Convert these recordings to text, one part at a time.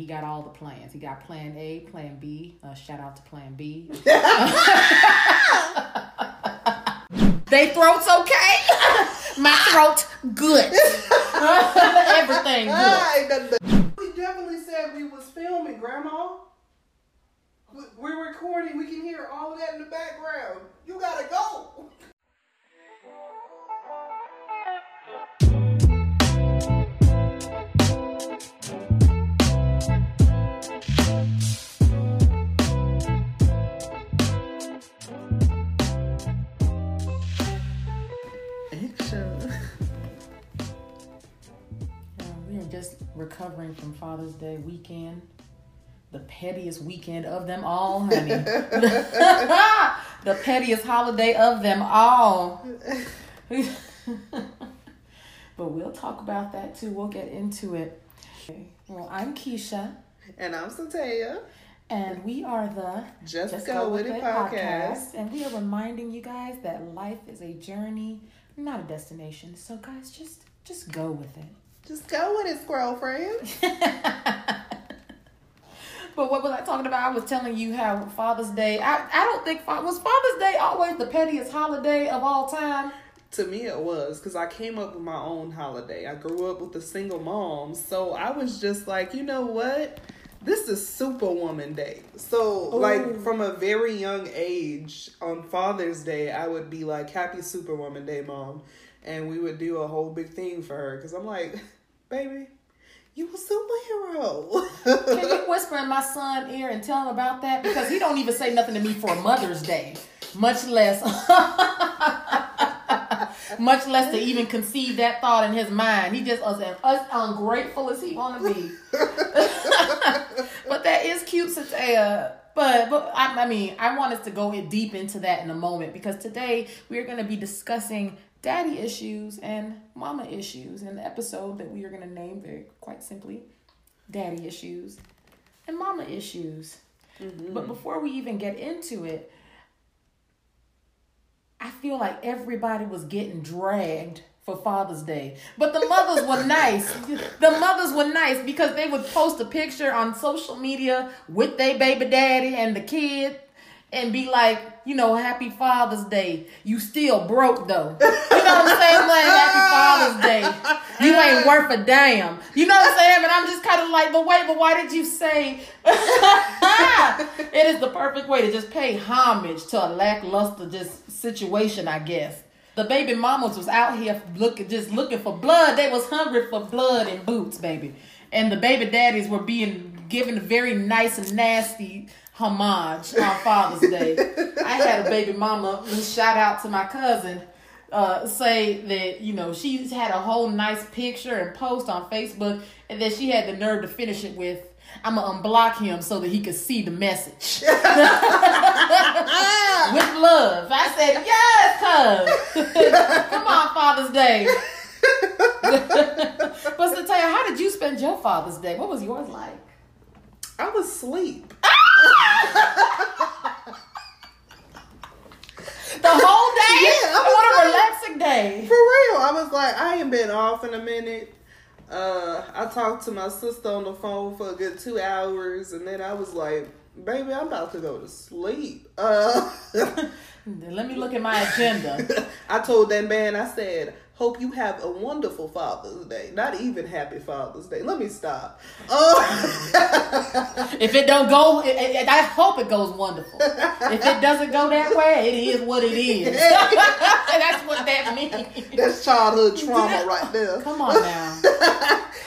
He got all the plans. He got plan A, plan B. Uh, shout out to plan B. they throats okay? My throat good. Everything good. We definitely said we was filming, Grandma. We- We're recording. We can hear all of that in the background. You gotta go. Recovering from Father's Day weekend. The pettiest weekend of them all, honey. the pettiest holiday of them all. but we'll talk about that too. We'll get into it. Well, I'm Keisha, And I'm Sataiya. and we are the Just, go, with it podcast. And we are reminding you guys that life is a journey, not a destination. So, guys, just just go with it. Just go with it, squirrel friend. But what was I talking about? I was telling you how Father's Day. I, I don't think was Father's Day always the pettiest holiday of all time. To me, it was because I came up with my own holiday. I grew up with a single mom, so I was just like, you know what? This is Superwoman Day. So, like, from a very young age, on Father's Day, I would be like, Happy Superwoman Day, mom. And we would do a whole big thing for her because I'm like, baby, you a superhero. Can you whisper in my son's ear and tell him about that? Because he don't even say nothing to me for Mother's Day, much less, much less to even conceive that thought in his mind. He just as, as ungrateful as he want to be. but that is cute, Sataiya. But but I, I mean, I want us to go in deep into that in a moment because today we are going to be discussing daddy issues and mama issues in the episode that we are going to name very quite simply daddy issues and mama issues. Mm-hmm. But before we even get into it, I feel like everybody was getting dragged for Father's Day. But the mothers were nice. The mothers were nice because they would post a picture on social media with their baby daddy and the kid and be like, you know, happy Father's Day. You still broke though. You know what I'm saying? Like, happy Father's Day. You ain't worth a damn. You know what I'm saying? And I'm just kind of like, but wait, but why did you say it is the perfect way to just pay homage to a lackluster just situation, I guess. The baby mamas was out here looking just looking for blood. They was hungry for blood and boots, baby. And the baby daddies were being given very nice and nasty homage on Father's Day. I had a baby mama, shout out to my cousin, uh, say that, you know, she's had a whole nice picture and post on Facebook, and then she had the nerve to finish it with, I'm gonna unblock him so that he could see the message. With love. I said, yes, cuz. Come on, Father's Day. but to tell you, how did you spend your Father's Day? What was yours like? I was asleep. The whole day? Yeah, I was what a like- relaxing day. For real. I was like, I ain't been off in a minute. Uh, I talked to my sister on the phone for a good two hours, and then I was like, baby, I'm about to go to sleep. Uh, Let me look at my agenda. I told that man, I said, hope you have a wonderful Father's Day. Not even happy Father's Day. Let me stop. Uh, If it don't go, it, it- I hope it goes wonderful. If it doesn't go that way, it is what it is. That's what that means. that's childhood trauma right there. Come on now.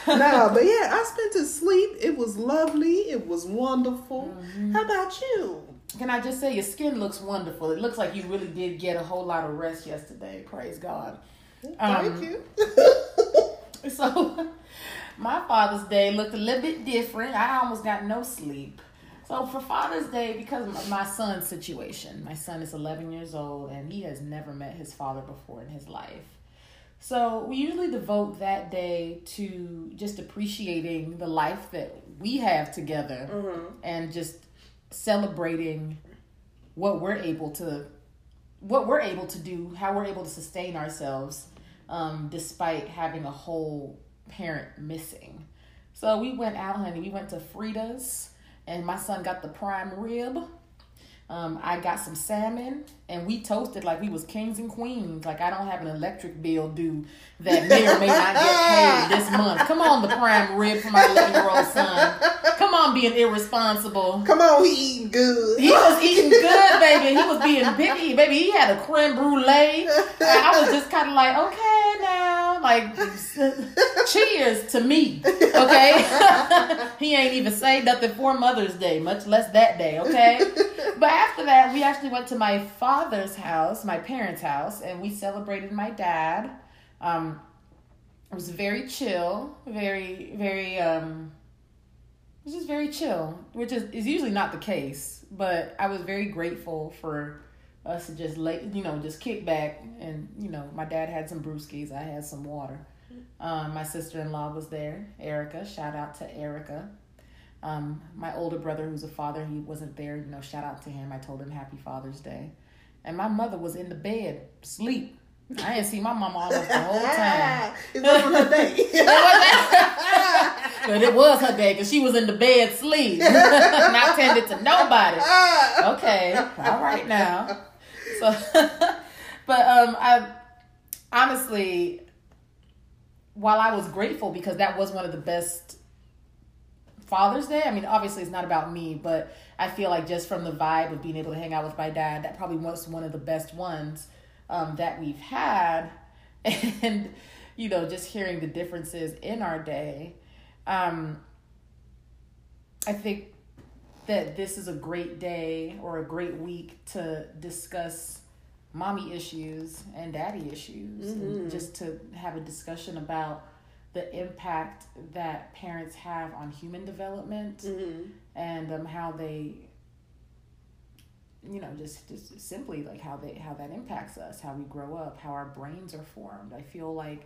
nah, but yeah, I spent it sleep. It was lovely. It was wonderful. How about you? Can I just say your skin looks wonderful? It looks like you really did get a whole lot of rest yesterday. Praise God. Thank Um, you. So my Father's Day looked a little bit different. I almost got no sleep. So for Father's Day, because of my son's situation, my son is 11 years old and he has never met his father before in his life. So we usually devote that day to just appreciating the life that we have together and just celebrating what we're able to what we're able to do, how we're able to sustain ourselves um, despite having a whole parent missing. So we went out, honey. We went to Frida's, and my son got the prime rib. Um, I got some salmon, and we toasted like we was kings and queens. Like I don't have an electric bill due that may or may not get paid this month. Come on, the prime rib for my eleven year old son. Come on, being irresponsible. Come on, he eating good. He was eating good, baby. He was being picky, baby. He had a creme brulee. I was just kind of like, okay, now, like, cheers to me, okay? he ain't even say nothing for Mother's Day, much less that day, okay? But after that, we actually went to my father's house, my parents' house, and we celebrated my dad. Um, it was very chill, very, very, um, was just very chill, which is, is usually not the case. But I was very grateful for us to just lay, you know, just kick back. And, you know, my dad had some brewskis, I had some water. Um, my sister in law was there, Erica. Shout out to Erica. Um, my older brother, who's a father, he wasn't there. You know, shout out to him. I told him Happy Father's Day. And my mother was in the bed, sleep. I didn't see my mama almost the whole time. it wasn't her day. but it was her day because she was in the bed sleep, not tended to nobody. Okay, all right now. So, but um, I honestly, while I was grateful because that was one of the best Father's Day. I mean, obviously it's not about me, but I feel like just from the vibe of being able to hang out with my dad, that probably was one of the best ones um, that we've had, and you know, just hearing the differences in our day. Um, I think that this is a great day or a great week to discuss mommy issues and daddy issues, Mm-hmm. and just to have a discussion about the impact that parents have on human development Mm-hmm. and um, how they you know just just simply like how they how that impacts us how we grow up how our brains are formed i feel like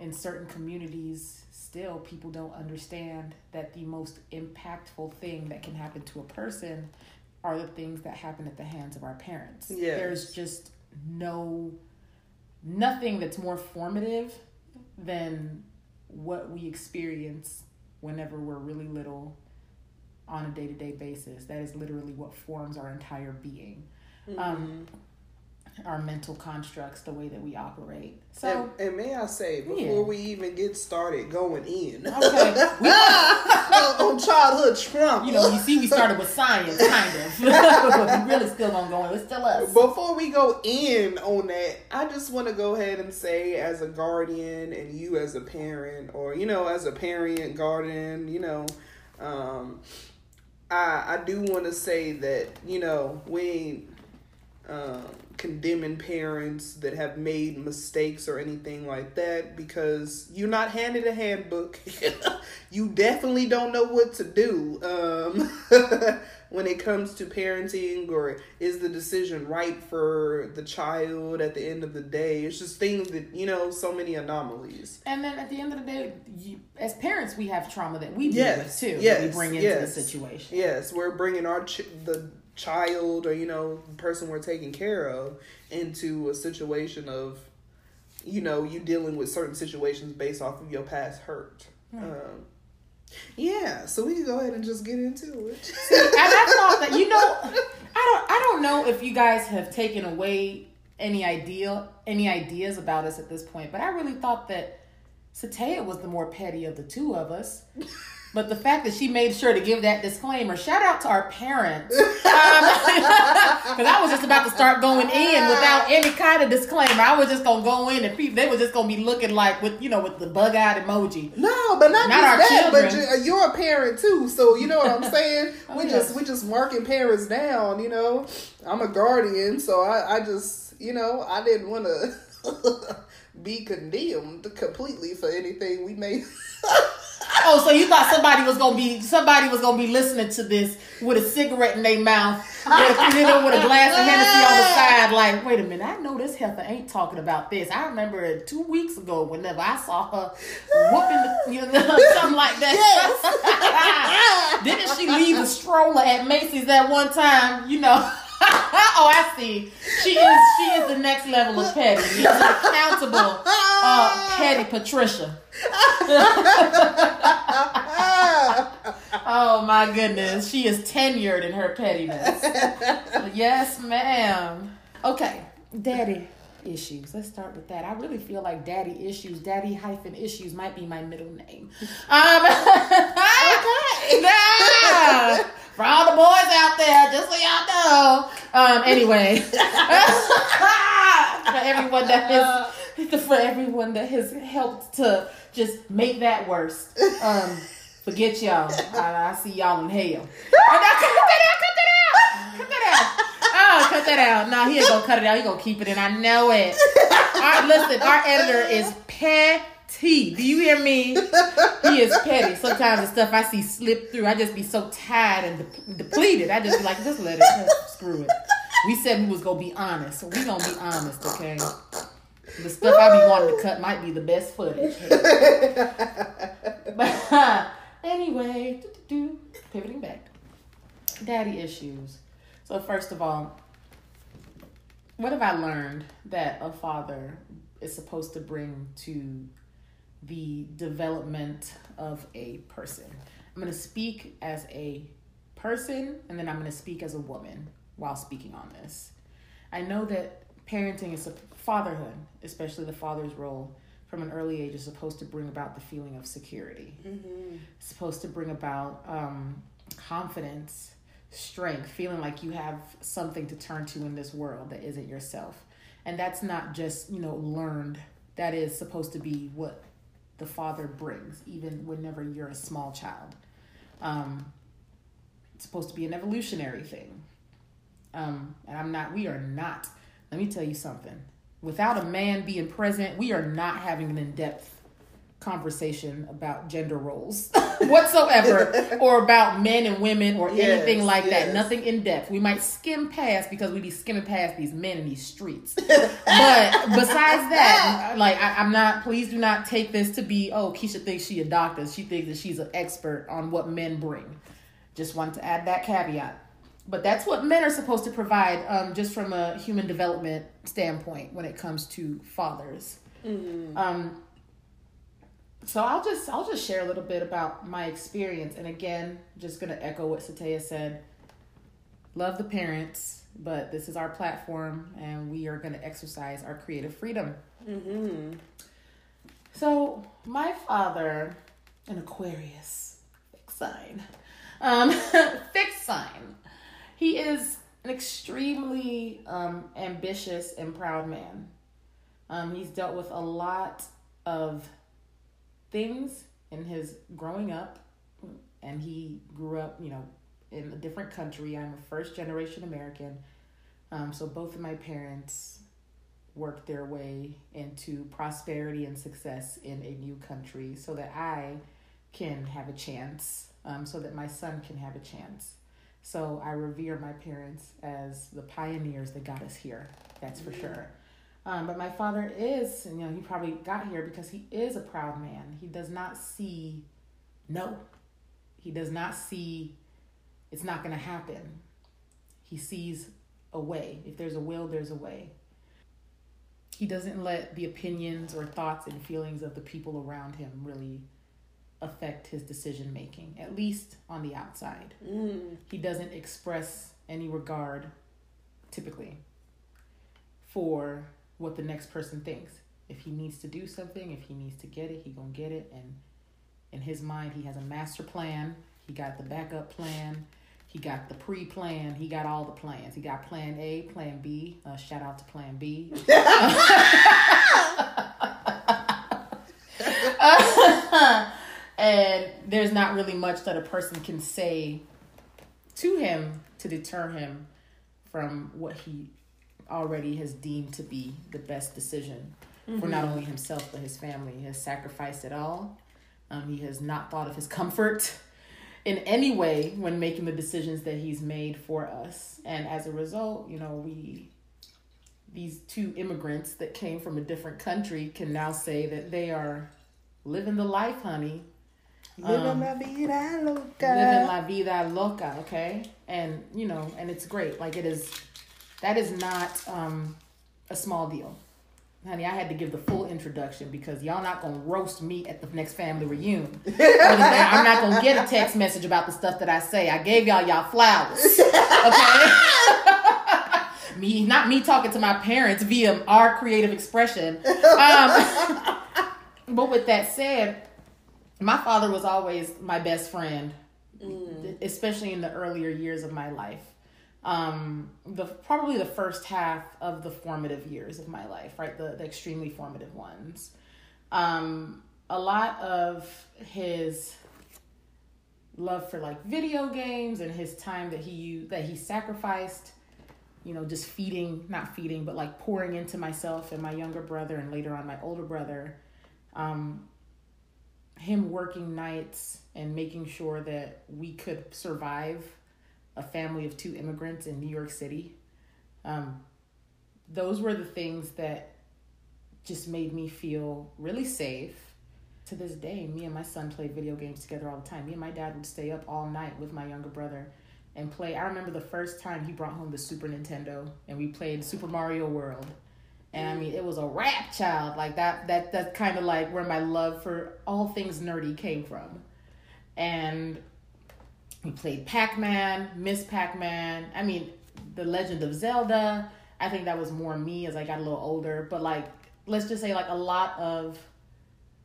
in certain communities still people don't understand that the most impactful thing that can happen to a person are the things that happen at the hands of our parents. Yes. there's just no nothing that's more formative than what we experience whenever we're really little on a day-to-day basis. That is literally what forms our entire being. Um, our mental constructs the way that we operate. So and, and may I say, before Yeah. we even get started going in. Okay. We, on childhood trauma, you know you see we started with science kind of. But we really still gonna go in. It's still us. Before we go in on that, I just want to go ahead and say, as a guardian, and you as a parent, or you know, as a parent, guardian, you know, um, I I do want to say that you know we um, condemning parents that have made mistakes or anything like that because you're not handed a handbook. you definitely don't know what to do um, when it comes to parenting or is the decision right for the child at the end of the day. It's just things that, you know, so many anomalies. and then at the end of the day you, as parents we have trauma that we deal Yes, with too that yes, we bring into yes. the situation Yes, we're bringing our ch- the child or you know person we're taking care of into a situation of you know you dealing with certain situations based off of your past hurt. Um, yeah, so we can go ahead and just get into it. and I thought that you know, I don't, I don't know if you guys have taken away any idea, any ideas about us at this point, but I really thought that Sataya was the more petty of the two of us. But the fact that she made sure to give that disclaimer, shout out to our parents, um, because I was just about to start going in without any kind of disclaimer. I was just gonna go in and people, they were just gonna be looking like with you know with the bug eyed emoji. No, but not, Not our that. But children. you- you're a parent too, so you know what I'm saying. Oh, we yes. just we just marking parents down. You know, I'm a guardian, so I I just you know I didn't want to be condemned completely for anything we may. Oh, so you thought somebody was gonna be somebody was gonna be listening to this with a cigarette in their mouth, with, you know, with a glass of Hennessy on the side, like, wait a minute, I know this heifer ain't talking about this. I remember two weeks ago whenever I saw her whooping the, you know, something like that. Yes. Didn't she leave the stroller at Macy's that one time? You know. oh, I see. She is she is the next level of petty. She's accountable uh, Petty Patricia. oh my goodness, she is tenured in her pettiness. yes, ma'am. Okay, daddy issues. Let's start with that. I really feel like daddy issues, daddy hyphen issues might be my middle name. Um, okay. nah, for all the boys out there, just so y'all know. Um, anyway, for everyone that has, for everyone that has helped to just make that worse. Um, forget y'all. I, I see y'all in hell. cut that out, cut that out, cut that out. Cut that out. No, he ain't gonna cut it out. He gonna keep it in. I know it. Our, listen, our editor is petty. Do you hear me? He is petty. Sometimes the stuff I see slip through, I just be so tired and de- depleted. I just be like, just let it. Screw it. We said we was gonna be honest, so we gonna be honest, okay? The stuff I be wanting to cut might be the best footage. but anyway, pivoting back, daddy issues. So first of all, what have I learned that a father is supposed to bring to the development of a person? I'm going to speak as a person and then I'm going to speak as a woman while speaking on this. I know that parenting is a fatherhood, especially the father's role from an early age, is supposed to bring about the feeling of security. Mm-hmm. Supposed to bring about um, confidence strength, feeling like you have something to turn to in this world that isn't yourself. And that's not just, you know, learned. That is supposed to be what the father brings, even whenever you're a small child. Um, it's supposed to be an evolutionary thing. Um, and I'm not, we are not, let me tell you something. Without a man being present, we are not having an in depth conversation about gender roles whatsoever or about men and women or yes, anything like yes. that nothing in depth. We might skim past because we'd be skimming past these men in these streets. But besides that like I, am not please do not take this to be oh keisha thinks she a doctor. She thinks that she's an expert on what men bring. Just wanted to add that caveat. But that's what men are supposed to provide um, just from a human development standpoint when it comes to fathers. Mm-hmm. um, so I'll just I'll just share a little bit about my experience, and again, just gonna echo what Sataiya said. Love the parents, but this is our platform, and we are gonna exercise our creative freedom. Mm-hmm. So my father, an Aquarius, fixed sign, um, fixed sign. He is an extremely um, ambitious and proud man. Um, he's dealt with a lot of things in his growing up, and he grew up, you know, in a different country. I'm a first generation American. Um, so both of my parents worked their way into prosperity and success in a new country so that I can have a chance, um, so that my son can have a chance. So I revere my parents as the pioneers that got us here. That's for sure. Um, but my father is, you know, he probably got here because he is a proud man. He does not see no. He does not see it's not going to happen. He sees a way. If there's a will, there's a way. He doesn't let the opinions or thoughts and feelings of the people around him really affect his decision making, at least on the outside. Mm. He doesn't express any regard, typically, for what the next person thinks. If he needs to do something, if he needs to get it, he gonna get it. And in his mind, he has a master plan. He got the backup plan. He got the pre-plan. He got all the plans. He got Plan A, Plan B. Uh, shout out to Plan B. and there's not really much that a person can say to him to deter him from what he already has deemed to be the best decision mm-hmm. for not mm-hmm. only himself but his family. He has sacrificed it all. Um, he has not thought of his comfort in any way when making the decisions that he's made for us. And as a result, you know, we these two immigrants that came from a different country can now say that they are living the life, honey. Living um, la vida loca. Living la vida loca, okay? And, you know, and it's great. Like, it is that is not um, a small deal. honey, I had to give the full introduction because y'all not gonna roast me at the next family reunion. I'm not gonna get a text message about the stuff that I say. I gave y'all y'all flowers, okay? me, not me talking to my parents via our creative expression. Um, but with that said, my father was always my best friend, mm. especially in the earlier years of my life um, the probably the first half of the formative years of my life, right? The, the extremely formative ones. Um, a lot of his love for like video games and his time that he that he sacrificed, you know, just feeding, not feeding, but like pouring into myself and my younger brother and later on my older brother. Um, him working nights and making sure that we could survive a family of two immigrants in New York City. Um, those were the things that just made me feel really safe. To this day, me and my son play video games together all the time. Me and my dad would stay up all night with my younger brother and play. I remember the first time he brought home the Super Nintendo and we played Super Mario World. And I mean, it was a rap child like that. That that's kind of like where my love for all things nerdy came from. And we played Pac Man, Miss Pac Man. I mean, The Legend of Zelda. I think that was more me as I got a little older. But like, let's just say like a lot of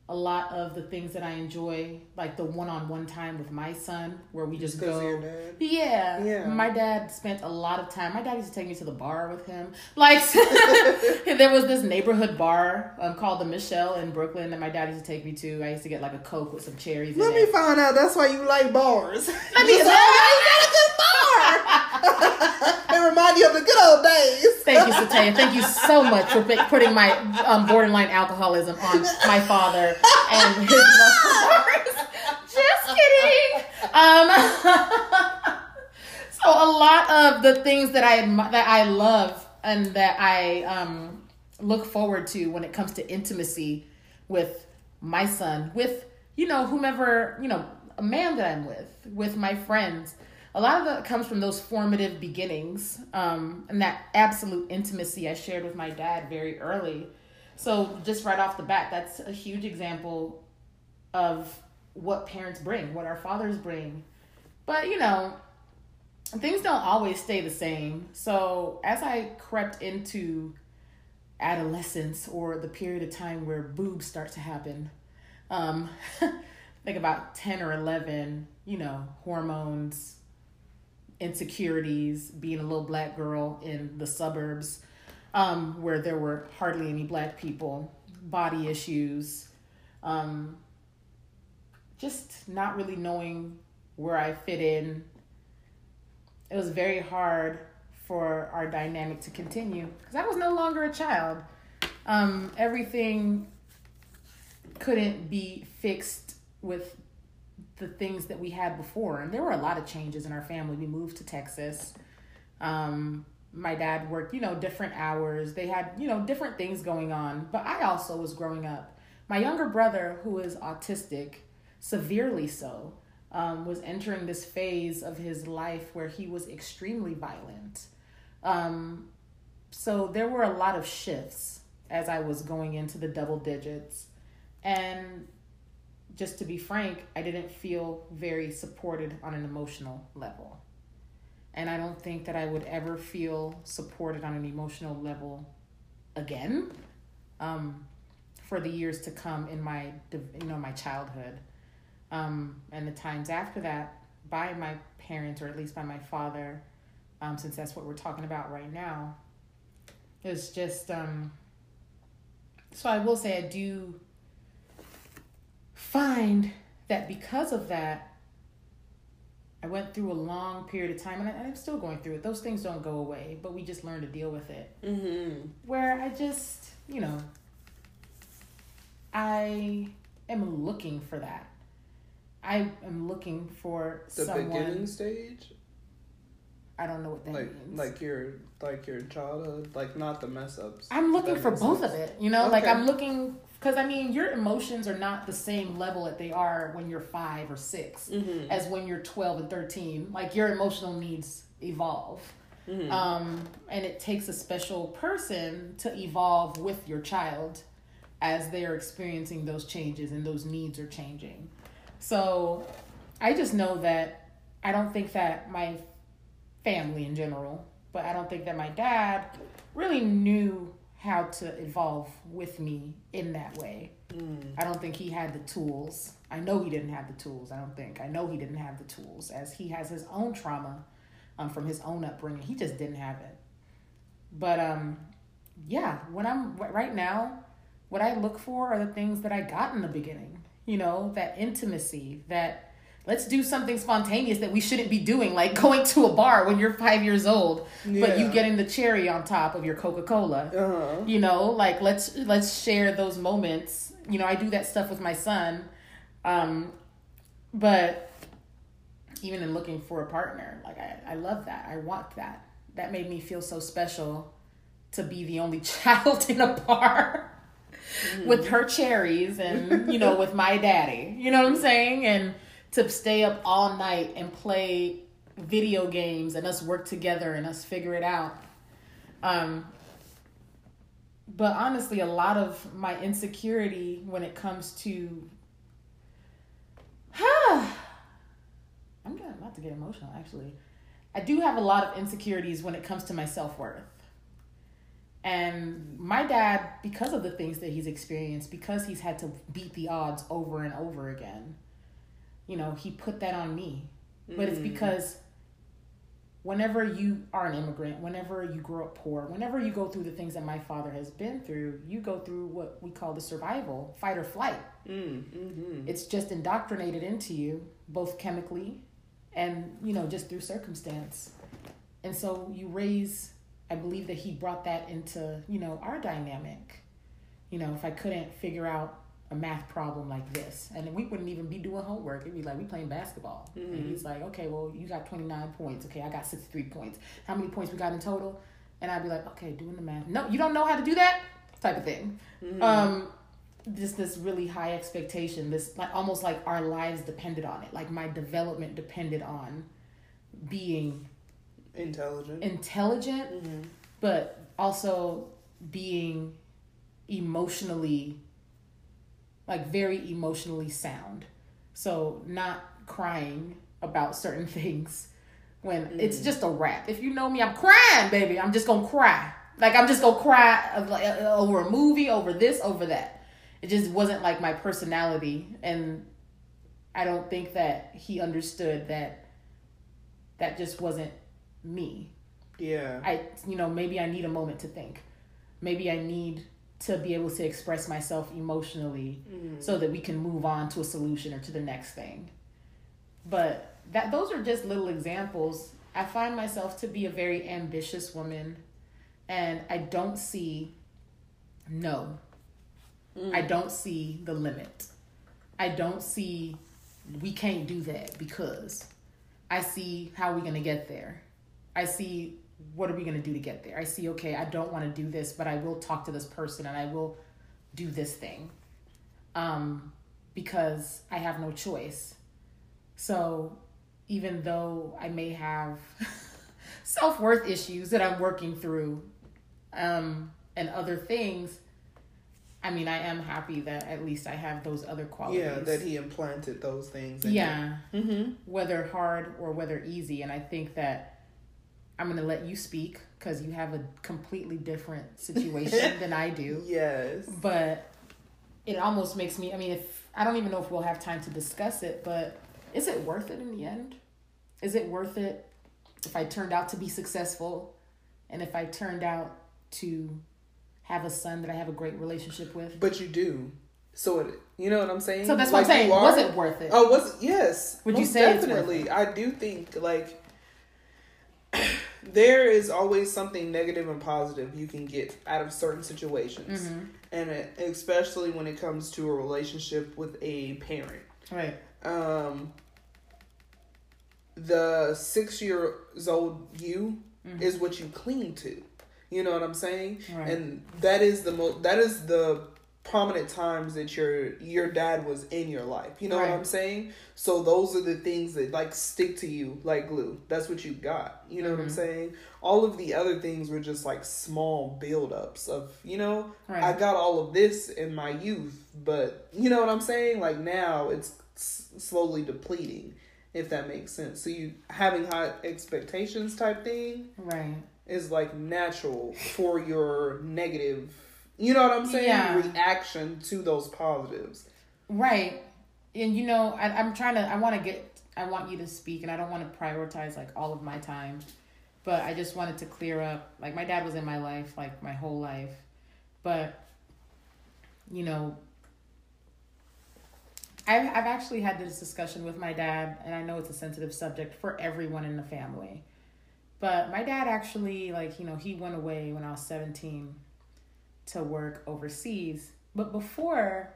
a lot of the things that I enjoy, like the one-on-one time with my son, where we just, go. Yeah, yeah. My dad spent a lot of time. My dad used to take me to the bar with him. Like there was this neighborhood bar um, called the Michelle in Brooklyn that my dad used to take me to. I used to get like a coke with some cherries. Let me it. find out. That's why you like bars. Let me. a good bar. it remind you of the good old days. Thank you, Sataiya. Thank you so much for putting my um, borderline alcoholism on my father and his Just kidding. Um, so a lot of the things that I that I love and that I um, look forward to when it comes to intimacy with my son, with you know whomever you know a man that I'm with, with my friends. A lot of that comes from those formative beginnings um, and that absolute intimacy I shared with my dad very early so just right off the bat, that's a huge example of what parents bring, what our fathers bring. But you know, things don't always stay the same. So as I crept into adolescence or the period of time where boobs start to happen, um, think about 10 or 11, you know, hormones, insecurities, being a little black girl in the suburbs um, where there were hardly any black people, body issues, um, just not really knowing where I fit in. It was very hard for our dynamic to continue because I was no longer a child. Um, everything couldn't be fixed with the things that we had before. And there were a lot of changes in our family. We moved to Texas. Um, my dad worked, you know, different hours. They had, you know, different things going on. But I also was growing up. My younger brother, who is autistic, severely so, um, was entering this phase of his life where he was extremely violent. Um, so there were a lot of shifts as I was going into the double digits. And just to be frank, I didn't feel very supported on an emotional level. And I don't think that I would ever feel supported on an emotional level again um, for the years to come in my, you know, my childhood. Um, and the times after that by my parents, or at least by my father, um, since that's what we're talking about right now. It's just, um, so I will say I do find that because of that, I went through a long period of time, and, I, am still going through it. Those things don't go away, but we just learn to deal with it. Mm-hmm. Where I just, you know, I am looking for that. I am looking for the someone, beginning stage. I don't know what that like, means. Like your like your childhood, like not the mess ups. I'm looking for both sense. of it. You know, okay. like I'm looking because I mean, your emotions are not the same level that they are when you're five or 6 mm-hmm. as when you're 12 and 13. Like your emotional needs evolve. Mm-hmm. Um, and it takes a special person to evolve with your child as they are experiencing those changes and those needs are changing. So I just know that I don't think that my family in general, but I don't think that my dad really knew how to evolve with me in that way. Mm. I don't think he had the tools. I know he didn't have the tools. I don't think. I know he didn't have the tools as he has his own trauma um, from his own upbringing. He just didn't have it. But um, yeah, when I'm right now, what I look for are the things that I got in the beginning. You know, that intimacy, that let's do something spontaneous that we shouldn't be doing, like going to a bar when you're five years old, yeah. but you getting the cherry on top of your Coca Cola. Uh-huh. You know, like let's let's share those moments. You know, I do that stuff with my son, um, but even in looking for a partner, like I, I love that. I want that. That made me feel so special to be the only child in a bar. Mm. with her cherries and you know with my daddy you know what i'm saying and to stay up all night and play video games and us work together and us figure it out. Um, but honestly, a lot of my insecurity when it comes to, I'm about to get emotional actually. I do have a lot of insecurities when it comes to my self worth. And my dad, because of the things that he's experienced, because he's had to beat the odds over and over again, you know, he put that on me. Mm. But it's mm. because whenever you are an immigrant, whenever you grow up poor, whenever you go through the things that my father has been through, you go through what we call the survival, fight or flight. Mm, mm-hmm. It's just indoctrinated into you, both chemically and, you know, just through circumstance. And so you raise, I believe that he brought that into, you know, our dynamic. You know, if I couldn't figure out a math problem like this, and we wouldn't even be doing homework. It'd be like we playing basketball, mm-hmm. and he's like, "Okay, well, you got twenty nine points. Okay, I got sixty three points. How many points we got in total?" And I'd be like, "Okay, doing the math. No, you don't know how to do that." Type of thing. Mm-hmm. Um, just this really high expectation. This like almost like our lives depended on it. Like my development depended on being intelligent, intelligent, mm-hmm. but also being emotionally like very emotionally sound. So not crying about certain things when mm. it's just a rap. If you know me, I'm crying, baby. I'm just gonna cry. Like I'm just gonna cry uh, over a movie, over this, over that. It just wasn't like my personality, and I don't think that he understood that. That just wasn't me. Yeah. I, you know, maybe I need a moment to think. Maybe I need to be able to express myself emotionally mm. so that we can move on to a solution or to the next thing. But that those are just little examples. I find myself to be a very ambitious woman and I don't see no. Mm. I don't see the limit. I don't see we can't do that because I see how we're going to get there. I see what are we going to do to get there? I see, okay, I don't want to do this, but I will talk to this person and I will do this thing um, because I have no choice. So even though I may have self worth issues that I'm working through um, and other things, I mean, I am happy that at least I have those other qualities. Yeah, that he implanted those things. yeah. Mm-hmm. Whether hard or whether easy. And I think that I'm going to let you speak because you have a completely different situation than I do. Yes. But it almost makes me, I mean, if I don't even know if we'll have time to discuss it, but is it worth it in the end? Is it worth it if I turned out to be successful and if I turned out to have a son that I have a great relationship with? But you do. So it, you know what I'm saying? So that's like what I'm saying. Was it worth it? Oh, was? Yes. Would you say definitely? I do think like there is always something negative and positive you can get out of certain situations, mm-hmm. and it, especially when it comes to a relationship with a parent. Right. Um. The six years old you mm-hmm. is what you cling to. You know what I'm saying? Right. And that is the most. That is the prominent times that your your dad was in your life. You know Right. what I'm saying? So those are the things that like stick to you like glue. That's what you got. You know what I'm Mhm. saying? All of the other things were just like small buildups of, you know, Right. I got all of this in my youth, but you know what I'm saying? Like now it's s- slowly depleting, if that makes sense. So you having high expectations type thing Right. is like natural for your negative, you know what I'm saying? Yeah. Reaction to those positives. Right. And you know, I, I'm trying to, I want to get, I want you to speak and I don't want to prioritize like all of my time, but I just wanted to clear up. Like, my dad was in my life, like my whole life. But, you know, I've, I've actually had this discussion with my dad, and I know it's a sensitive subject for everyone in the family. But my dad actually, like, you know, he went away when I was 17 to work overseas. But before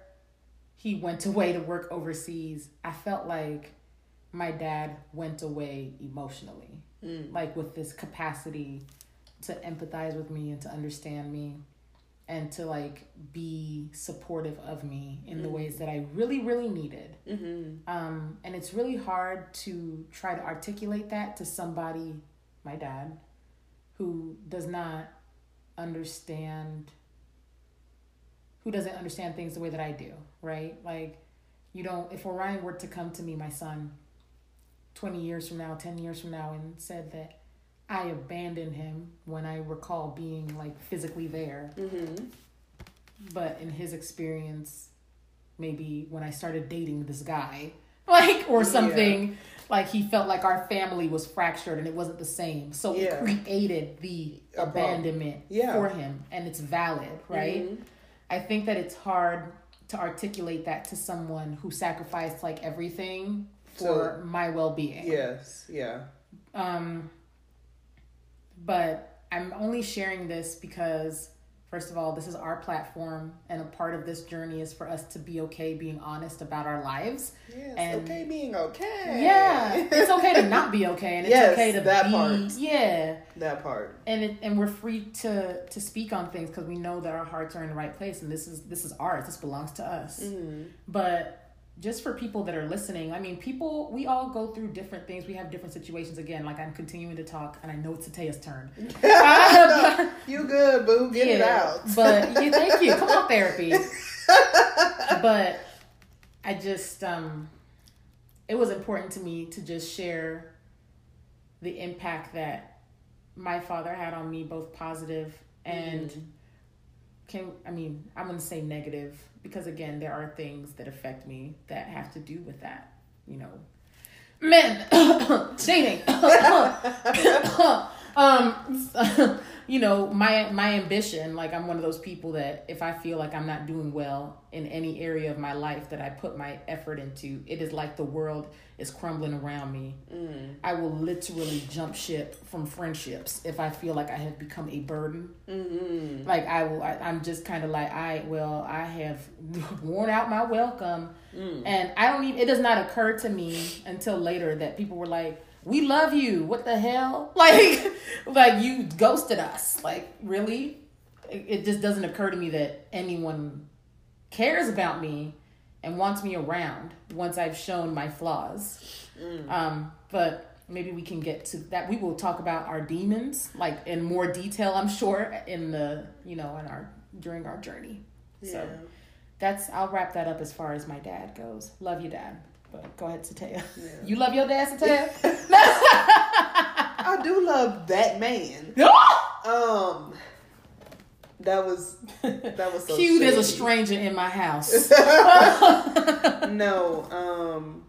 he went away to work overseas, I felt like my dad went away emotionally, Mm. like with this capacity to empathize with me and to understand me and to like be supportive of me in the Mm. ways that I really, really needed. Mm-hmm. Um, and it's really hard to try to articulate that to somebody, my dad, who does not understand, who doesn't understand things the way that I do, right? Like, you don't, if Orion were to come to me, my son, 20 years from now, 10 years from now, and said that I abandoned him when I recall being like physically there, Mm-hmm. but in his experience maybe when i started dating this guy like or Yeah. something like he felt like our family was fractured and it wasn't the same so Yeah. it created the abandonment Yeah. for him and it's valid right Mhm. I think that it's hard to articulate that to someone who sacrificed like everything for my well-being Yes. Yeah. um, but I'm only sharing this because, first of all, this is our platform, and a part of this journey is for us to be okay being honest about our lives. Yes. And- okay, being okay. Yeah, it's okay to not be okay, and it's Yes, okay to that be part. yeah, that part. and it, and we're free to to speak on things because we know that our hearts are in the right place, and this is this is ours. This belongs to us. Mm-hmm. But just for people that are listening, I mean, people, we all go through different things. We have different situations. Again, like I'm continuing to talk, and I know it's Tatea's turn. you good, boo? Get it out. but yeah, thank you. Come on, therapy. but I just, um, it was important to me to just share the impact that my father had on me, both positive and Mhm. Can I mean I'm gonna say negative because again there are things that affect me that have to do with that you know men dating um you know my my ambition like I'm one of those people that if I feel like I'm not doing well in any area of my life that I put my effort into it is like the world is crumbling around me Mm. I will literally jump ship from friendships if I feel like I have become a burden Mm-hmm. like I will, I, I'm just kind of like I well, I have worn out my welcome, Mm. and I don't even. It does not occur to me until later that people were like, "We love you." What the hell? Like, like you ghosted us. Like, really? It, it just doesn't occur to me that anyone cares about me and wants me around once I've shown my flaws. Mm. Um, but maybe we can get to that. We will talk about our demons, like in more detail, I'm sure, in the you know, in our during our journey. Yeah. So that's I'll wrap that up as far as my dad goes. Love you, dad. But go ahead, Sataiya. Yeah. You love your dad, Sataiya? I do love that man. Um, that was that was so Cute as a stranger in my house. no, um,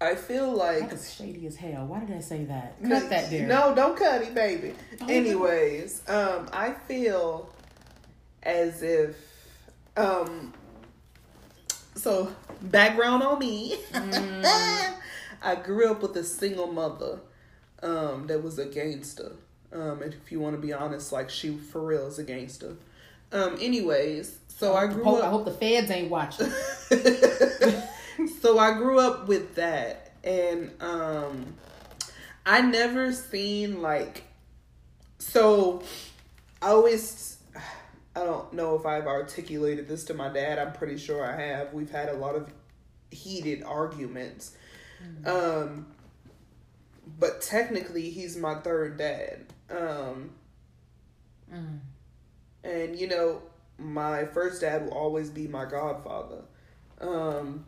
I feel That like is shady as hell. Why did I say that? Cut that there. No, don't cut it, baby. Oh, Anyways, um, I feel as if um, so background on me. Mm. I grew up with a single mother, um, that was a gangster. Um, and if you want to be honest, like she for real is a gangster. Um, anyways, so I grew hope, up. I hope the feds ain't watching. so I grew up with that, and um, I never seen like. So, I always, I don't know if I've articulated this to my dad. I'm pretty sure I have. We've had a lot of heated arguments. Mm-hmm. Um, but technically, he's my third dad. Um, mm. And, you know, my first dad will always be my godfather. Um,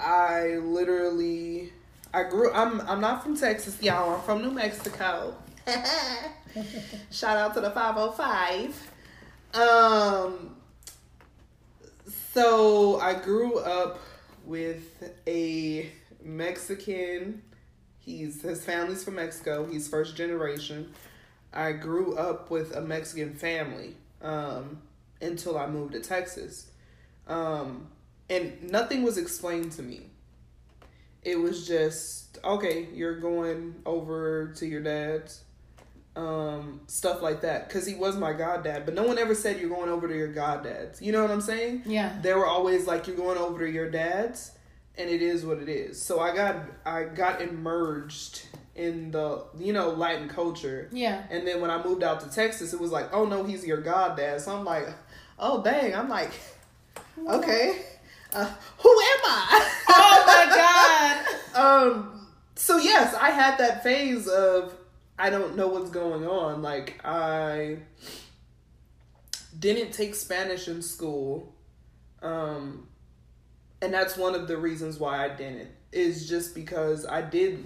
I literally, I grew. I'm I'm not from Texas, y'all. I'm from New Mexico. Shout out to the 505. Um, so I grew up with a Mexican. He's his family's from Mexico. He's first generation. I grew up with a Mexican family um, until I moved to Texas. Um, and nothing was explained to me. It was just, okay, you're going over to your dad's. Um, stuff like that. Because he was my goddad. But no one ever said you're going over to your goddad's. You know what I'm saying? Yeah. They were always like, you're going over to your dad's. And it is what it is. So I got I got immersed in the you know Latin culture. Yeah. And then when I moved out to Texas, it was like, oh no, he's your goddad. So I'm like, oh dang, I'm like, okay, uh, who am I? oh my god. um. So yes, I had that phase of I don't know what's going on. Like I didn't take Spanish in school. Um and that's one of the reasons why I didn't. Is just because I did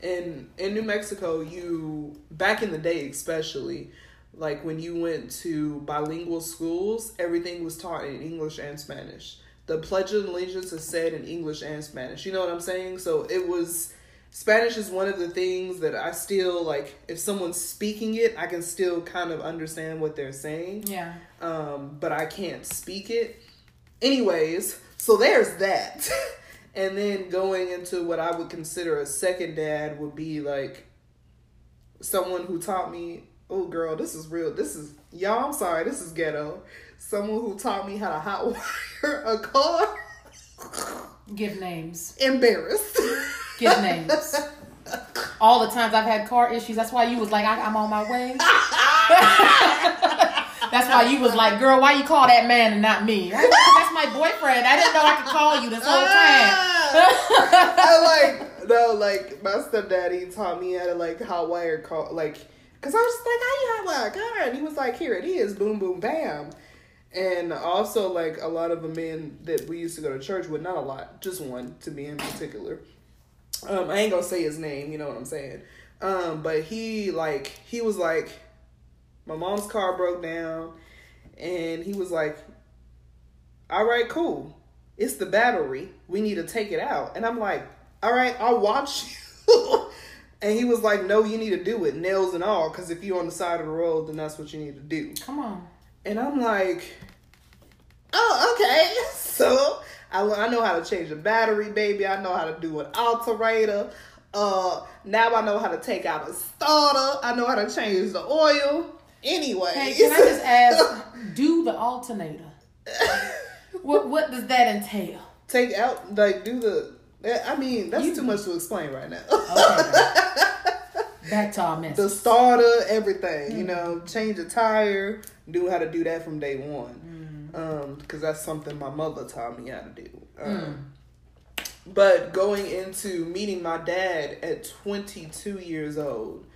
in in New Mexico, you back in the day especially, like when you went to bilingual schools, everything was taught in English and Spanish. The Pledge of Allegiance is said in English and Spanish. You know what I'm saying? So it was Spanish is one of the things that I still like. If someone's speaking it, I can still kind of understand what they're saying. Yeah. Um, but I can't speak it. Anyways, so there's that. And then going into what I would consider a second dad would be like someone who taught me, oh girl, this is real. This is y'all, I'm sorry, this is ghetto. Someone who taught me how to hot wire a car. Give names. Embarrassed. Give names. All the times I've had car issues, that's why you was like, I, I'm on my way. That's why you was like, girl, why you call that man and not me? That's my boyfriend. I didn't know I could call you this whole time. Ah. I like no, like my stepdaddy taught me how to like hot wire call, like, cause I was just like, how you hot wire car? And he was like, here it is, boom, boom, bam. And also like a lot of the men that we used to go to church with, not a lot, just one to be in particular. Um, I ain't gonna say his name, you know what I'm saying. Um, but he like he was like my mom's car broke down, and he was like, "All right, cool. It's the battery. We need to take it out." And I'm like, "All right, I'll watch you." and he was like, "No, you need to do it, nails and all, because if you're on the side of the road, then that's what you need to do." Come on. And I'm like, "Oh, okay." So I, I know how to change a battery, baby. I know how to do an alternator. Uh, now I know how to take out a starter. I know how to change the oil. Anyway, hey, can I just ask? do the alternator? what What does that entail? Take out, like, do the. I mean, that's you, too much to explain right now. okay. Back to our message. The starter, everything. Mm-hmm. You know, change a tire. Do how to do that from day one. Mm-hmm. Um, because that's something my mother taught me how to do. Um, mm. But going into meeting my dad at 22 years old,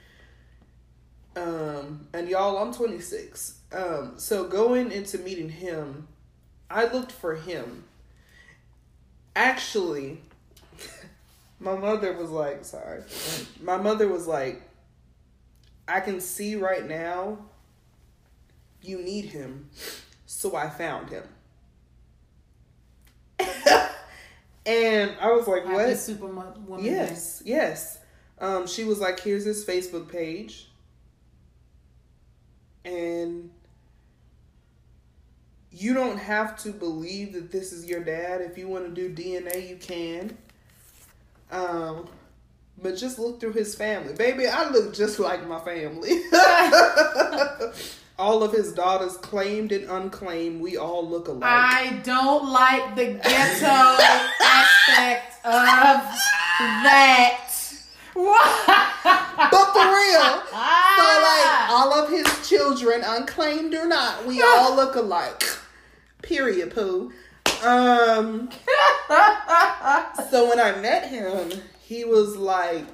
um, and y'all, I'm 26. Um, so going into meeting him, I looked for him. Actually, my mother was like, sorry. My mother was like, I can see right now you need him. So I found him. and I was like, what? Superwoman. Yes, yes. Um, she was like, here's his Facebook page and you don't have to believe that this is your dad. If you want to do DNA, you can. Um, but just look through his family. Baby, I look just like my family. all of his daughters claimed and unclaimed, we all look alike. I don't like the ghetto aspect of that. but for real. So like all of his children, unclaimed or not. We all look alike. Period, poo. Um. so when I met him, he was like,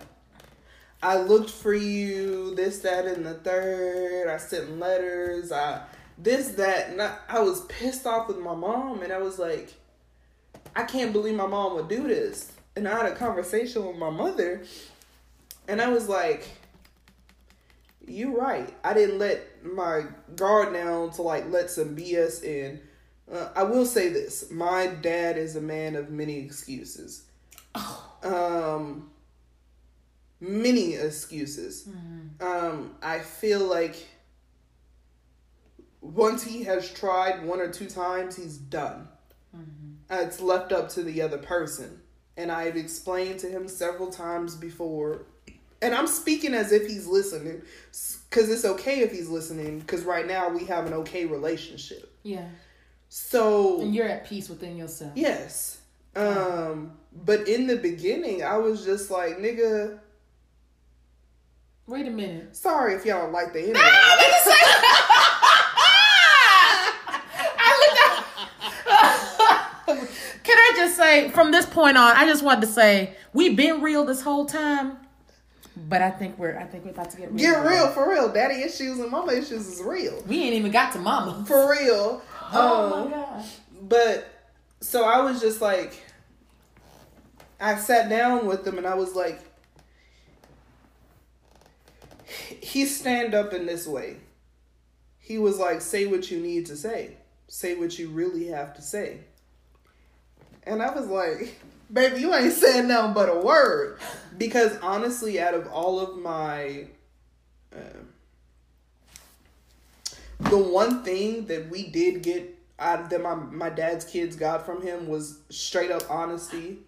I looked for you, this, that, and the third. I sent letters. I this, that, and I, I was pissed off with my mom, and I was like, I can't believe my mom would do this. And I had a conversation with my mother, and I was like, "You're right. I didn't let my guard down to like let some BS in." Uh, I will say this: my dad is a man of many excuses. Oh. Um, many excuses. Mm-hmm. Um, I feel like once he has tried one or two times, he's done. Mm-hmm. Uh, it's left up to the other person. And I've explained to him several times before, and I'm speaking as if he's listening, because it's okay if he's listening, because right now we have an okay relationship. Yeah. So. And you're at peace within yourself. Yes. Um, but in the beginning, I was just like, nigga. Wait a minute. Sorry if y'all don't like the internet. Can I just say, from this point on, I just wanted to say we've been real this whole time, but I think we're I think we're about to get real. Get real for real. Daddy issues and mama issues is real. We ain't even got to mama for real. Oh um, my god! But so I was just like, I sat down with them and I was like, he stand up in this way. He was like, say what you need to say. Say what you really have to say. And I was like, baby, you ain't saying nothing but a word. Because honestly, out of all of my. Uh, the one thing that we did get out that my, my dad's kids got from him was straight up honesty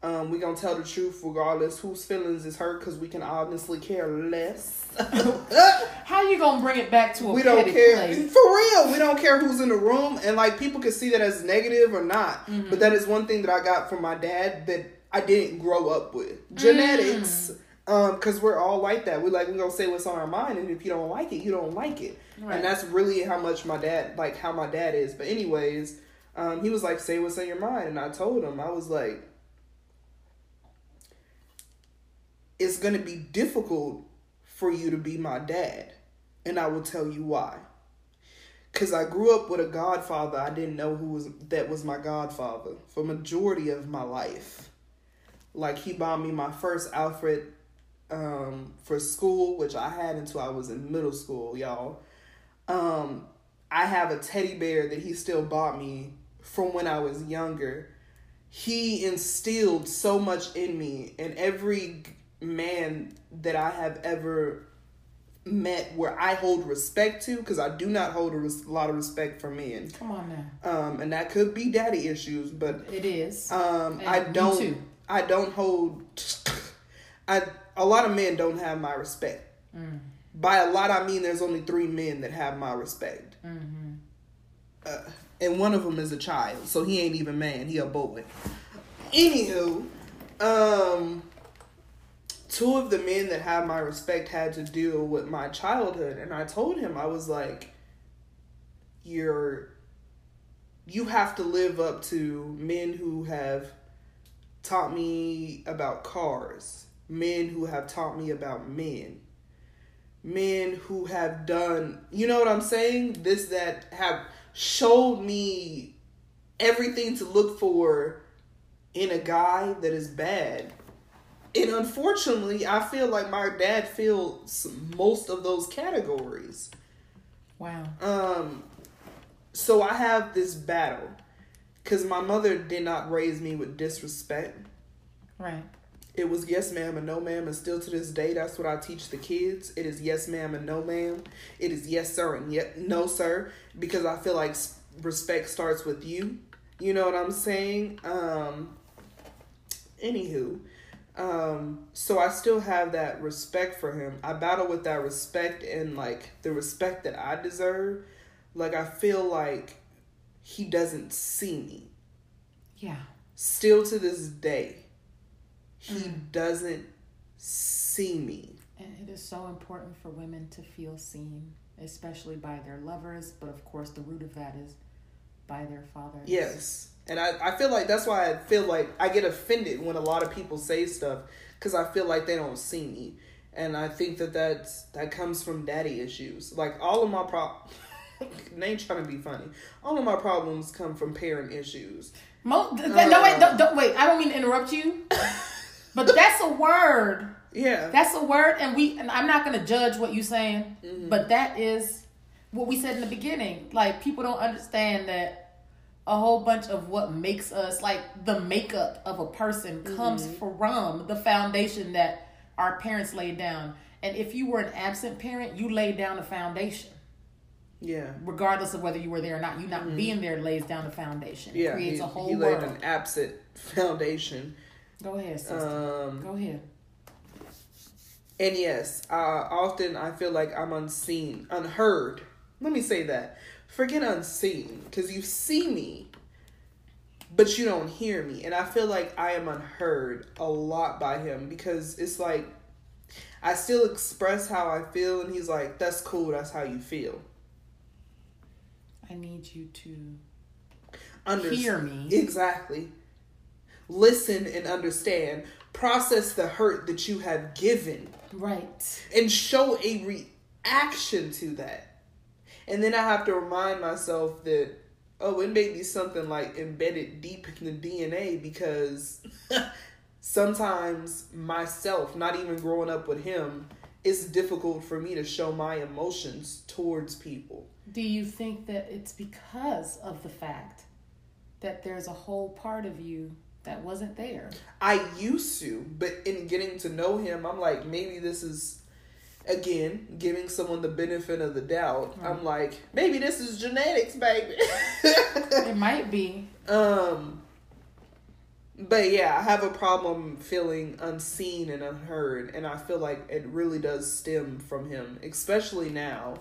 um, we gonna tell the truth regardless whose feelings is hurt because we can honestly care less. How you gonna bring it back to a we don't care place? for real. We don't care who's in the room, and like people can see that as negative or not. Mm-hmm. But that is one thing that I got from my dad that I didn't grow up with genetics. Mm. Um, because we're all like that. We like we gonna say what's on our mind, and if you don't like it, you don't like it. Right. And that's really how much my dad like how my dad is. But anyways, um, he was like, "Say what's on your mind," and I told him I was like it's going to be difficult for you to be my dad. And I will tell you why. Cuz I grew up with a godfather I didn't know who was that was my godfather for majority of my life. Like he bought me my first Alfred um, for school, which I had until I was in middle school, y'all. Um, I have a teddy bear that he still bought me from when I was younger. He instilled so much in me, and every man that I have ever met where I hold respect to because I do not hold a res- lot of respect for men. Come on now. Um, and that could be daddy issues, but it is. Um, I don't. I don't hold. I a lot of men don't have my respect. Mm. By a lot, I mean there's only three men that have my respect. Mm-hmm. Uh, and one of them is a child, so he ain't even man. He a boy. Anywho, um, two of the men that had my respect had to deal with my childhood and i told him i was like you're you have to live up to men who have taught me about cars men who have taught me about men men who have done you know what i'm saying? This that have showed me everything to look for in a guy that is bad and unfortunately, I feel like my dad fills most of those categories. Wow. Um, so I have this battle because my mother did not raise me with disrespect. Right. It was yes, ma'am, and no, ma'am, and still to this day, that's what I teach the kids. It is yes, ma'am, and no, ma'am. It is yes, sir, and yet no, sir, because I feel like respect starts with you. You know what I'm saying? Um. Anywho, um, so I still have that respect for him. I battle with that respect and like the respect that I deserve. Like I feel like he doesn't see me. Yeah. Still to this day, he mm. doesn't see me. And it is so important for women to feel seen. especially by their lovers, but of course, the root of that is by their fathers. Yes. And I, I feel like that's why I feel like I get offended when a lot of people say stuff because I feel like they don't see me. And I think that that's, that comes from daddy issues. Like all of my problems, ain't trying to be funny. All of my problems come from parent issues. Mo- th- th- no, wait, don't, don't, wait. I don't mean to interrupt you, but that's a word. Yeah. That's a word, and we. And I'm not gonna judge what you're saying, Mm-hmm. but that is what we said in the beginning. Like people don't understand that a whole bunch of what makes us like the makeup of a person comes Mm-hmm. from the foundation that our parents laid down. And if you were an absent parent, you laid down a foundation Yeah. regardless of whether you were there or not. You not being there lays down the foundation. It Mm-hmm. Yeah. creates he, a whole he world. laid an absent foundation. Go ahead, sister. Um, Go ahead. And yes, uh, often I feel like I'm unseen, unheard. Let me say that. Forget unseen, because you see me, but you don't hear me. And I feel like I am unheard a lot by him because it's like I still express how I feel, and he's like, that's cool, that's how you feel. I need you to Under- hear me. Exactly. Listen and understand. Process the hurt that you have given. Right. and show a reaction to that. And then I have to remind myself that, oh, it may be something like embedded deep in the DNA because sometimes myself, not even growing up with him, it's difficult for me to show my emotions towards people. Do you think that it's because of the fact that there's a whole part of you that wasn't there? I used to, but in getting to know him, I'm like, maybe this is again giving someone the benefit of the doubt. I'm like, maybe this is genetics, baby. It might be. um, but yeah, I have a problem feeling unseen and unheard, and I feel like it really does stem from him, especially now,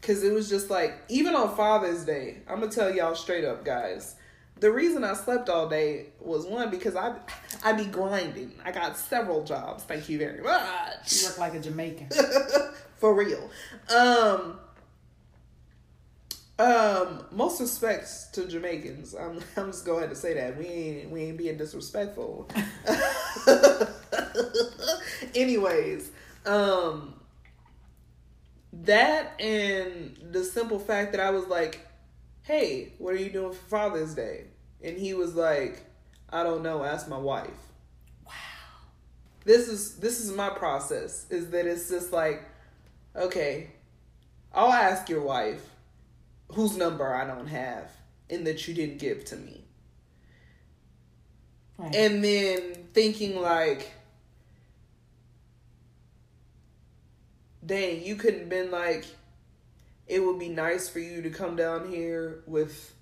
because it was just like even on Father's Day. I'm gonna tell y'all straight up, guys. The reason I slept all day was one because I I be grinding. I got several jobs. Thank you very much. You work like a Jamaican. For real. Um um most respects to Jamaicans. I'm I'm just going to say that. We ain't we ain't being disrespectful. Anyways, um that and the simple fact that I was like, "Hey, what are you doing for Father's Day?" And he was like, "I don't know, ask my wife." Wow. This is this is my process is that it's just like okay i'll ask your wife whose number i don't have and that you didn't give to me Right. and then thinking like dang you couldn't been like it would be nice for you to come down here with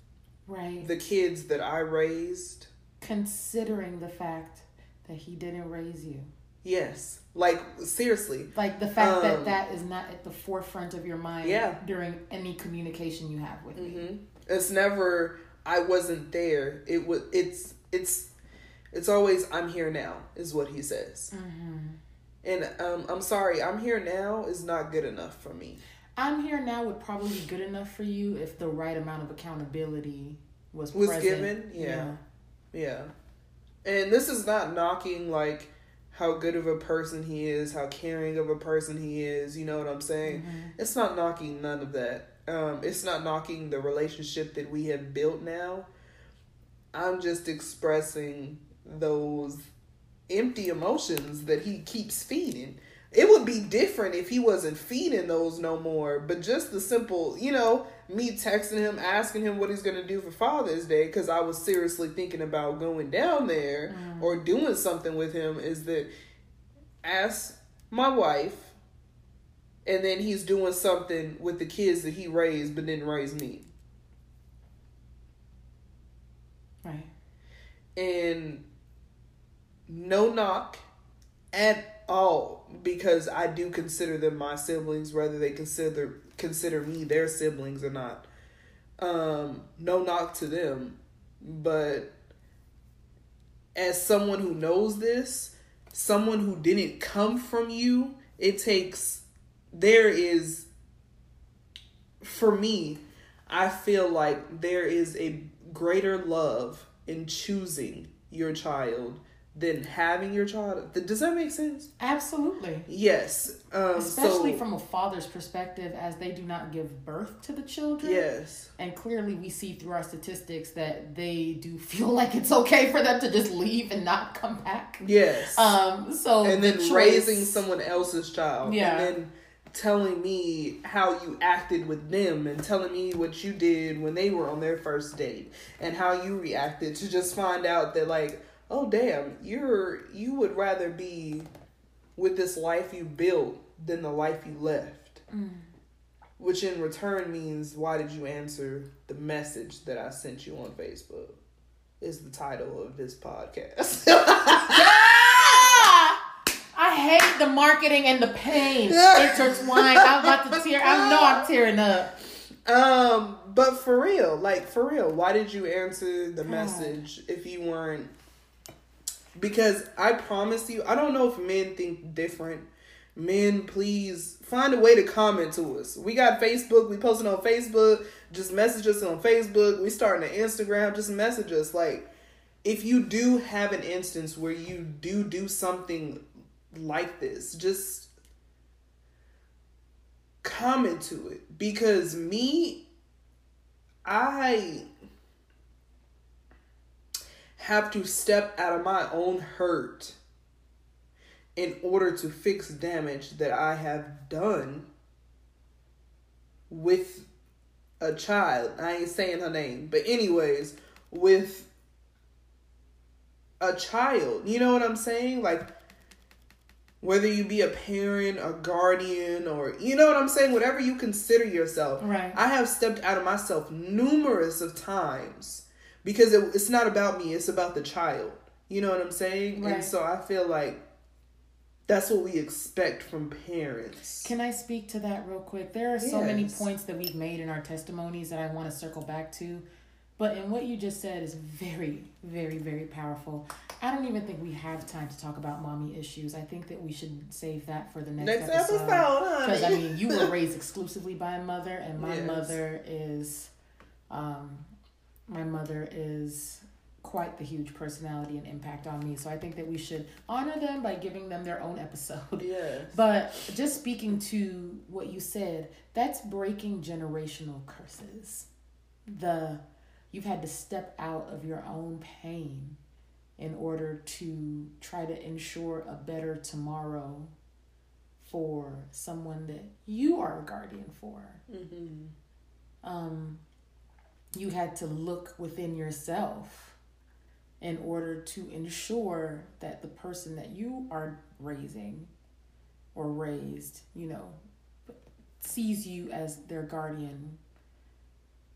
right. the kids that i raised Considering the fact that he didn't raise you. yes like seriously Like the fact Um, that that is not at the forefront of your mind Yeah. during any communication you have with me. hmm It's never I wasn't there. It was it's it's it's always I'm here now is what he says. Mm-hmm. And um I'm sorry, I'm here now is not good enough for me. I'm here now would probably be good enough for you if the right amount of accountability was Was present. given? Yeah. Yeah. And this is not knocking like how good of a person he is, how caring of a person he is, you know what I'm saying? Mhm. It's not knocking none of that. Um, it's not knocking the relationship that we have built now. I'm just expressing those empty emotions that he keeps feeding. It would be different if he wasn't feeding those no more, but just the simple, you know, me texting him, asking him what he's going to do for Father's Day, because I was seriously thinking about going down there mm. or doing something with him, is that ask my wife and then he's doing something with the kids that he raised but didn't raise me. Right. And no knock at all because I do consider them my siblings, whether they consider consider me their siblings or not. Um, no knock to them, but as someone who knows this, someone who didn't come from you, it takes there is for me, I feel like there is a greater love in choosing your child than having your child. Does that make sense? Absolutely. Yes. Um, Especially so, from a father's perspective, as they do not give birth to the children. Yes. And clearly, we see through our statistics that they do feel like it's okay for them to just leave and not come back. Yes. Um. So and then the raising someone else's child. Yeah. And then telling me how you acted with them and telling me what you did when they were on their first date and how you reacted to just find out that like oh damn you're you would rather be with this life you built than the life you left Mm. which in return means why did you answer the message that i sent you on facebook is the title of this podcast! I hate the marketing and the pain intertwined. I'm about to tear. I know I'm tearing up. Um, but for real, like for real, why did you answer the message if you weren't? Because I promise you, I don't know if men think different. Men, please find a way to comment to us. We got Facebook. We posting on Facebook. Just message us on Facebook. We starting an Instagram. Just message us. Like, if you do have an instance where you do do something like this, just comment to it because me i have to step out of my own hurt in order to fix damage that i have done with a child i ain't saying her name but anyways with a child you know what i'm saying like whether you be a parent, a guardian, or you know what I'm saying, whatever you consider yourself. Right. I have stepped out of myself numerous of times because it, it's not about me; it's about the child. You know what I'm saying? Right. And so I feel like that's what we expect from parents. Can I speak to that real quick? There are so many points that we've made in our testimonies that I want to circle back to. But in what you just said is very, very, very powerful. I don't even think we have time to talk about mommy issues. I think that we should save that for the next, Next episode. episode, Because I mean, you were raised exclusively by a mother, and my Yes. mother is, um, my mother is quite the huge personality and impact on me. So I think that we should honor them by giving them their own episode. Yes. But just speaking to what you said, that's breaking generational curses. The you've had to step out of your own pain in order to try to ensure a better tomorrow for someone that you are a guardian for. Mm-hmm. Um, you had to look within yourself in order to ensure that the person that you are raising or raised, you know, sees you as their guardian,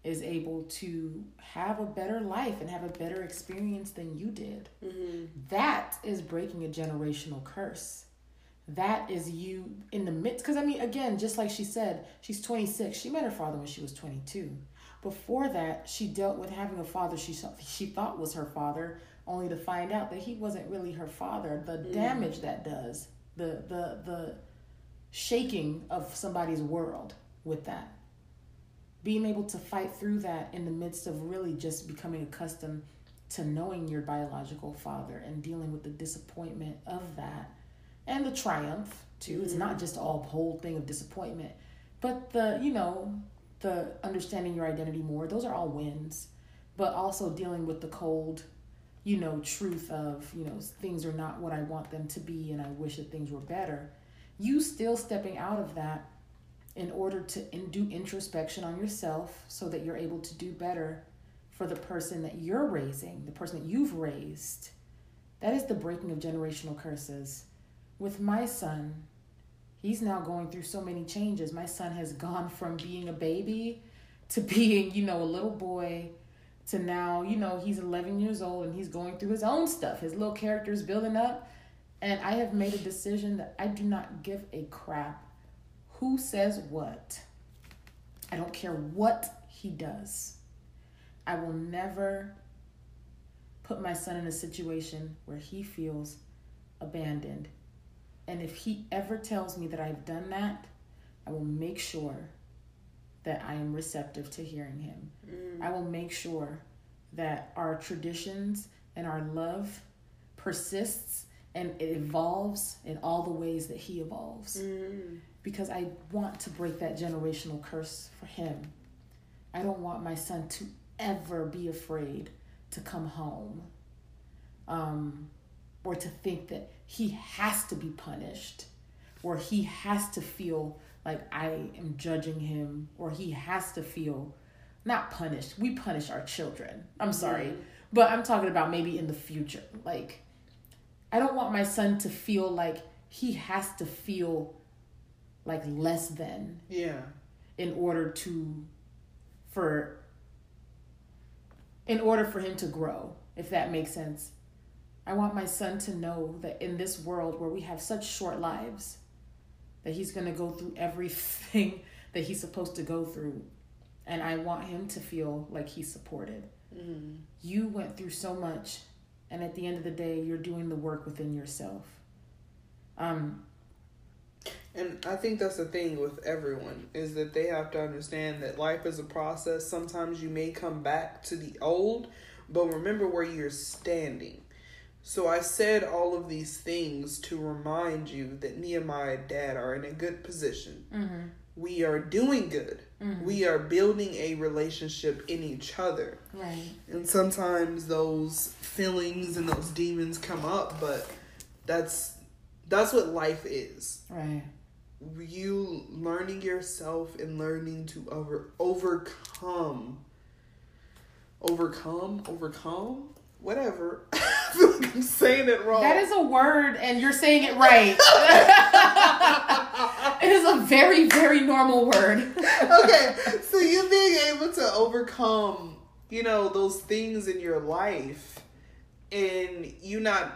is able to have a better life and have a better experience than you did. Mm-hmm. That is breaking a generational curse. That is you in the midst. Because, I mean, again, just like she said, she's 26. She met her father when she was 22. Before that, she dealt with having a father she, she thought was her father, only to find out that he wasn't really her father. The mm. damage that does, the, the, the shaking of somebody's world with that. Being able to fight through that in the midst of really just becoming accustomed to knowing your biological father and dealing with the disappointment of that and the triumph too. It's not mm. just all whole thing of disappointment, but the you know the understanding your identity more. Those are all wins, but also dealing with the cold, you know, truth of you know things are not what I want them to be, and I wish that things were better. You still stepping out of that in order to in, do introspection on yourself so that you're able to do better for the person that you're raising, the person that you've raised. That is the breaking of generational curses. With my son, he's now going through so many changes. My son has gone from being a baby to being, you know, a little boy to now, you know, he's 11 years old and he's going through his own stuff. His little character is building up. And I have made a decision that I do not give a crap who says what. I don't care what he does. I will never put my son in a situation where he feels abandoned. And if he ever tells me that I've done that, I will make sure that I am receptive to hearing him. Mm. I will make sure that our traditions and our love persists and it evolves in all the ways that he evolves. Mm. Because I want to break that generational curse for him. I don't want my son to ever be afraid to come home um, or to think that he has to be punished or he has to feel like I am judging him or he has to feel not punished. We punish our children. I'm sorry. Mm-hmm. But I'm talking about maybe in the future. Like, I don't want my son to feel like he has to feel like less than. Yeah. In order to, for, in order for him to grow, if that makes sense. I want my son to know that in this world where we have such short lives, that he's going to go through everything that he's supposed to go through. And I want him to feel like he's supported. Mm-hmm. You went through so much, and at the end of the day, you're doing the work within yourself. Um, and I think that's the thing with everyone is that they have to understand that life is a process. Sometimes you may come back to the old, but remember where you're standing. So I said all of these things to remind you that Nehemiah and my dad are in a good position. Mm-hmm. We are doing good. Mm-hmm. We are building a relationship in each other. Right. And sometimes those feelings and those demons come up, but that's that's what life is. Right. You learning yourself and learning to over overcome overcome overcome whatever. I feel like I'm saying it wrong. That is a word, and you're saying it right. it is a very, very normal word. okay, so you being able to overcome, you know, those things in your life, and you not,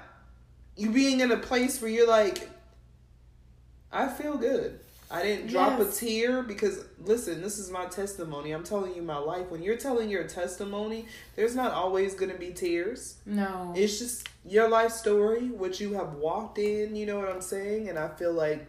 you being in a place where you're like, I feel good. I didn't drop yes. a tear because listen, this is my testimony. I'm telling you my life. When you're telling your testimony, there's not always going to be tears. No. It's just your life story, what you have walked in, you know what I'm saying? And I feel like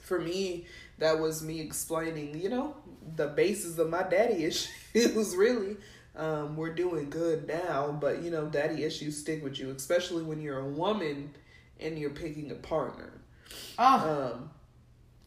for me, that was me explaining, you know, the basis of my daddy issues really. Um, we're doing good now, but you know, daddy issues stick with you, especially when you're a woman and you're picking a partner. Oh. Um,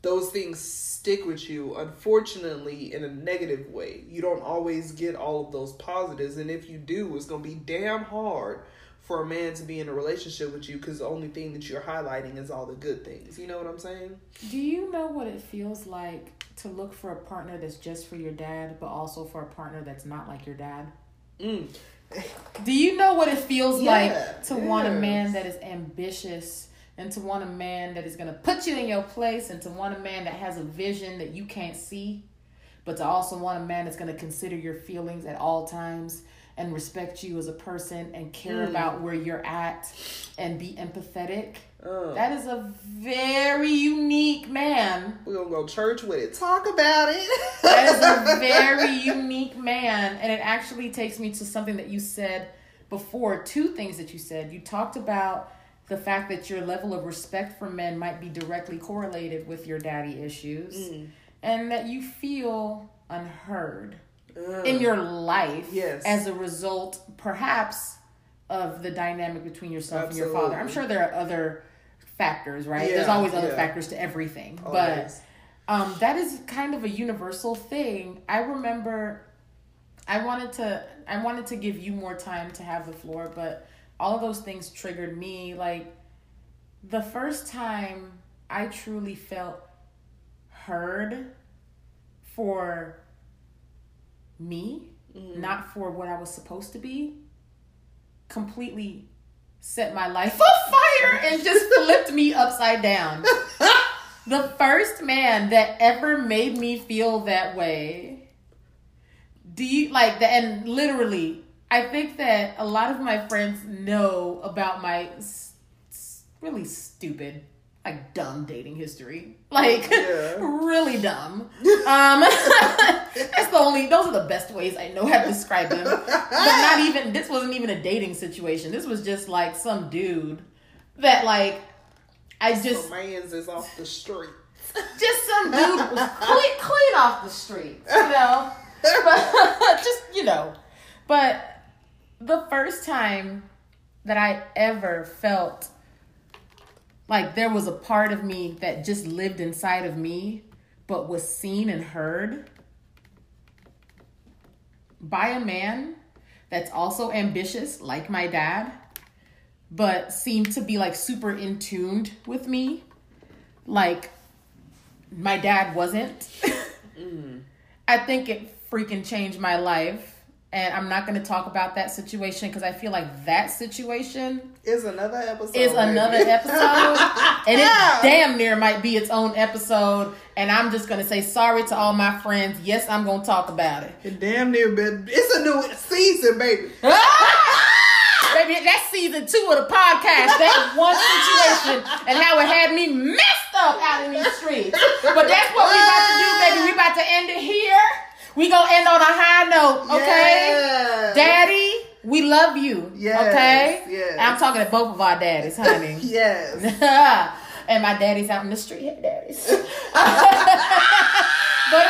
those things stick with you unfortunately in a negative way you don't always get all of those positives and if you do it's going to be damn hard for a man to be in a relationship with you because the only thing that you're highlighting is all the good things you know what i'm saying do you know what it feels like to look for a partner that's just for your dad but also for a partner that's not like your dad mm. do you know what it feels yeah, like to yes. want a man that is ambitious and to want a man that is going to put you in your place and to want a man that has a vision that you can't see but to also want a man that's going to consider your feelings at all times and respect you as a person and care mm. about where you're at and be empathetic. Oh. That is a very unique man. We're gonna go church with it. Talk about it. that is a very unique man. And it actually takes me to something that you said before. Two things that you said. You talked about the fact that your level of respect for men might be directly correlated with your daddy issues mm. and that you feel unheard uh, in your life yes. as a result perhaps of the dynamic between yourself Absolutely. and your father i'm sure there are other factors right yeah, there's always other yeah. factors to everything always. but um, that is kind of a universal thing i remember i wanted to i wanted to give you more time to have the floor but all of those things triggered me. Like the first time I truly felt heard for me, mm-hmm. not for what I was supposed to be, completely set my life on fire and just flipped me upside down. the first man that ever made me feel that way. Do you like that? And literally, I think that a lot of my friends know about my s- s- really stupid, like dumb dating history. Like yeah. really dumb. Um that's the only those are the best ways I know how to describe them. but not even this wasn't even a dating situation. This was just like some dude that like I just man's is off the street. just some dude was clean, clean off the street, you know. But just you know, but the first time that I ever felt like there was a part of me that just lived inside of me, but was seen and heard by a man that's also ambitious, like my dad, but seemed to be like super in tuned with me, like my dad wasn't. mm. I think it freaking changed my life. And I'm not going to talk about that situation because I feel like that situation is another episode. Is another episode, and it damn near might be its own episode. And I'm just gonna say sorry to all my friends. Yes, I'm gonna talk about it. It damn near been. It's a new season, baby. Baby, that's season two of the podcast. That one situation and how it had me messed up out in these streets. But that's what we about to do, baby. We about to end it here. We gonna end on a high note, okay? Yes. Daddy, we love you. Yes. Okay? Yes. And I'm talking to both of our daddies, honey. yes. and my daddy's out in the street. Hey, daddies. but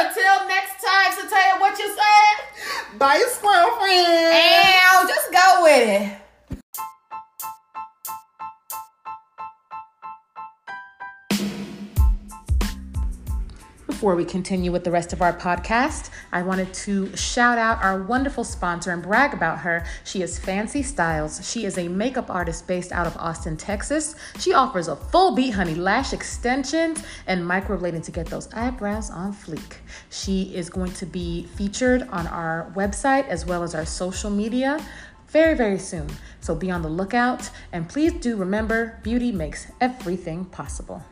until next time, so tell you what you said. Bye, squirrel friend. And just go with it. Before we continue with the rest of our podcast, I wanted to shout out our wonderful sponsor and brag about her. She is Fancy Styles. She is a makeup artist based out of Austin, Texas. She offers a full beat honey lash extensions and microblading to get those eyebrows on fleek. She is going to be featured on our website as well as our social media very, very soon. So be on the lookout and please do remember beauty makes everything possible.